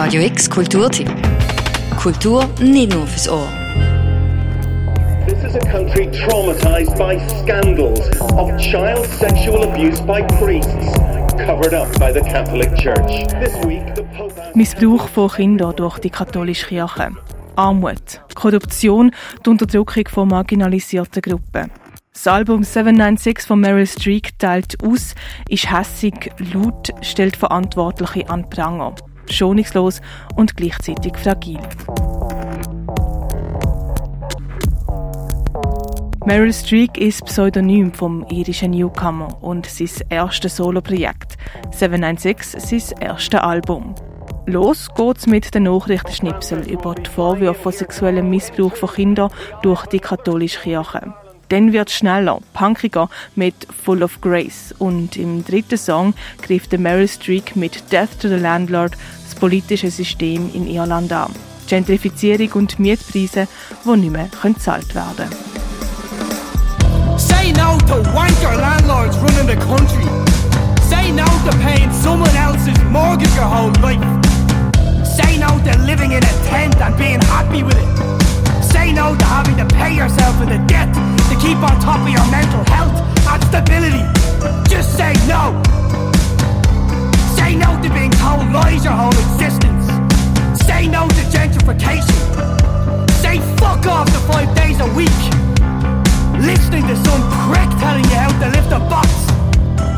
Radio X Kulturtipp. Kultur nicht nur fürs Ohr. This is a country traumatized by scandals of child sexual abuse by priests, covered up by the Catholic Church. This week, the Pope asked Missbrauch von Kindern durch die katholische Kirche. Armut, Korruption, die Unterdrückung von marginalisierten Gruppen. Das Album 796 von Meryl Streep teilt aus, ist hässig, laut, stellt Verantwortliche an Pranger. Schonungslos und gleichzeitig fragil. Meryl Streep ist Pseudonym vom irischen Newcomer und sein erstes Soloprojekt. 796 sein erstes Album. Los geht's mit den Nachrichtenschnipsel über die Vorwürfe von sexuellem Missbrauch von Kindern durch die katholische Kirche. Dann wird schneller, punkiger mit Full of Grace und im dritten Song greift der Meryl Streep mit Death to the Landlord das politische System in Irland an. Gentrifizierung und Mietpreise, die nicht mehr gezahlt werden können. Say no to wanker landlords running the country. Say no to paying someone else's mortgage your whole life. Say no to living in a tent and being happy with it. Say no to having to pay yourself in the debt keep on top of your mental health and stability. Just say no. Say no to being told lies your whole existence. Say no to gentrification. Say fuck off to five days a week. Listening to some prick telling you how to lift a box.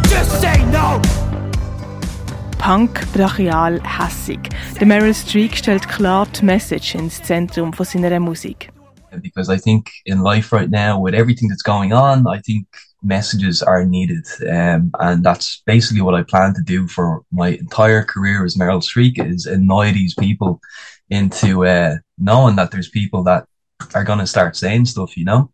Just say no. Punk, brachial, hässig. Der Meryl Streep stellt klar die Message ins Zentrum von seiner Musik. Because I think in life right now, with everything that's going on, I think messages are needed. Um, and that's basically what I plan to do for my entire career as Meryl Streep is annoy these people into, uh, knowing that there's people that are going to start saying stuff, you know?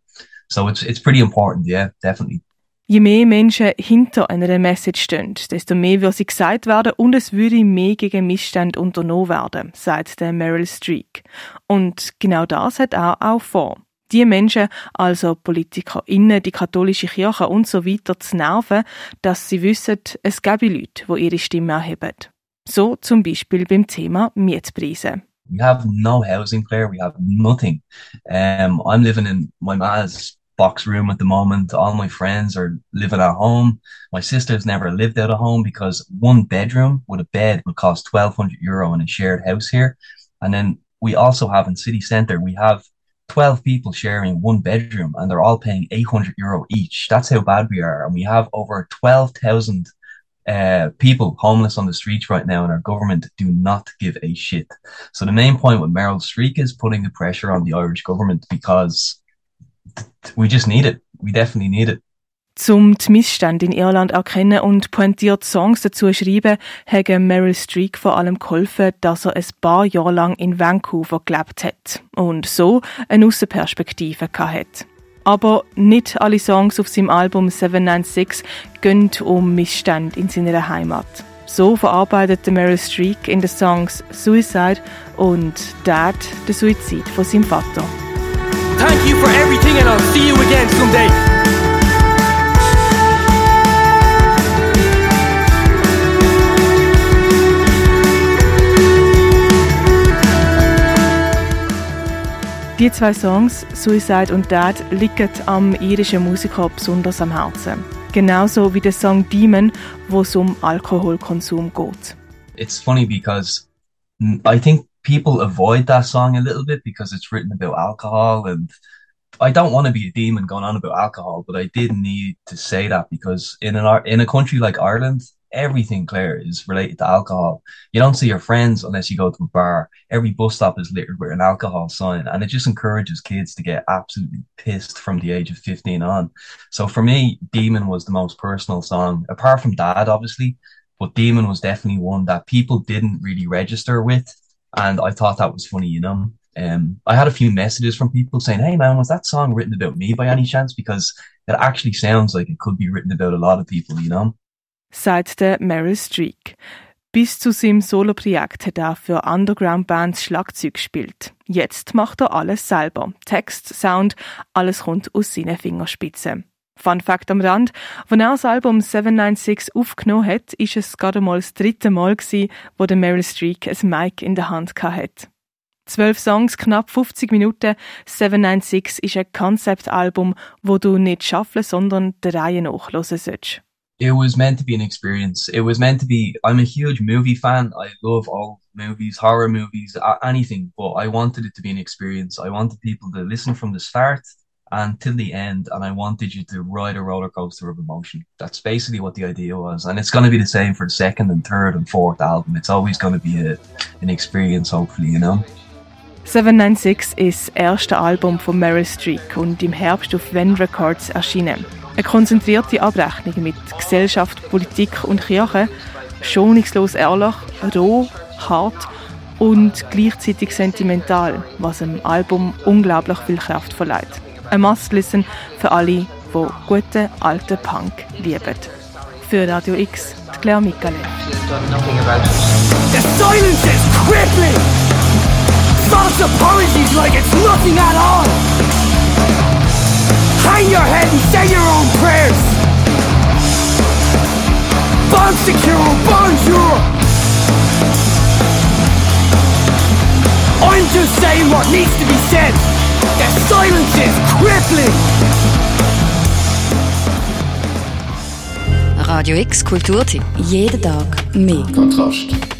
So it's, it's pretty important. Yeah, definitely. Je mehr Menschen hinter einer Message stehen, desto mehr würde sie gesagt werden und es würde mehr gegen Missstände unternommen werden, sagt der Meryl Streep. Und genau das hat er auch vor. Die Menschen, also PolitikerInnen, die katholische Kirche und so weiter, zu nerven, dass sie wissen, es gäbe Leute, die ihre Stimme erheben. So zum Beispiel beim Thema Mietpreise. We have no housing, Claire. We have nothing. Um, I'm living in my ma's box room at the moment. All my friends are living at home. My sister's never lived out of home because one bedroom with a bed would cost 1200 euro in a shared house here. And then we also have in city centre, we have 12 people sharing one bedroom and they're all paying 800 euro each. That's how bad we are. And we have over 12,000 uh, people homeless on the streets right now and our government do not give a shit. So the main point with Meryl Streep is putting the pressure on the Irish government because we just need it. We definitely need it. Zum die Missstände in Irland erkennen und pointiert Songs dazu schreiben, hat Meryl Streep vor allem geholfen, dass er ein paar Jahre lang in Vancouver gelebt hat und so eine Aussenperspektive hat. Aber nicht alle Songs auf seinem Album 796 gehen um Missstände in seiner Heimat. So verarbeitet Meryl Streep in den Songs Suicide und Dad den Suizid von seinem Vater. Thank you for everything and I'll see you again someday. Die zwei Songs, Suicide und Dad, liegen am irischen Musiker besonders am Herzen. Genauso wie der Song Demon, wo es um Alkoholkonsum geht. It's funny because I think people avoid that song a little bit because it's written about alcohol and I don't want to be a demon going on about alcohol, but I did need to say that because in an in a country like Ireland, everything, Claire, is related to alcohol. You don't see your friends unless you go to a bar. Every bus stop is littered with an alcohol sign, and it just encourages kids to get absolutely pissed from the age of 15 on. So for me, Demon was the most personal song, apart from Dad, obviously, but Demon was definitely one that people didn't really register with. And I thought that was funny, you know. Um, I had a few messages from people saying, Hey man, was that song written about me by any chance? Because it actually sounds like it could be written about a lot of people, you know? Seit der Meryl Streep. Bis zu seinem Soloprojekt hat er für Underground-Bands Schlagzeug gespielt. Jetzt macht er alles selber. Text, Sound, alles kommt aus seinen Fingerspitzen. Fun Fact am Rand, als er das Album 796 aufgenommen hat, ist es gerade mal das dritte Mal gewesen, wo der Meryl Streep ein Mic in der Hand hatte. Zwölf Songs, knapp 50 Minuten. 796 ist ein Konzeptalbum, wo du nicht schaffen, sondern der Reihe nach hören sollst. It was meant to be an experience. It was meant to be. I'm a huge movie fan. I love all movies, horror movies, anything. But I wanted it to be an experience. I wanted people to listen from the start and till the end, and I wanted you to ride a roller coaster of emotion. That's basically what the idea was, and it's going to be the same for the second and third and fourth album. It's always going to be a, an experience, hopefully, you know. 796 ist das erste Album von Meryl Streep und im Herbst auf Ven Records erschienen. Eine konzentrierte Abrechnung mit Gesellschaft, Politik und Kirche, schonungslos ehrlich, roh, hart und gleichzeitig sentimental, was dem Album unglaublich viel Kraft verleiht. Ein Must-Listen für alle, die guten alten Punk lieben. Für Radio X, die Claire crippling! False apologies like it's nothing at all! Hang your head and say your own prayers! Bon secure, bonjour! I'm just saying what needs to be said! The silence is crippling! Radio X Kulturtipp. Jeden Tag mehr. Kontrast.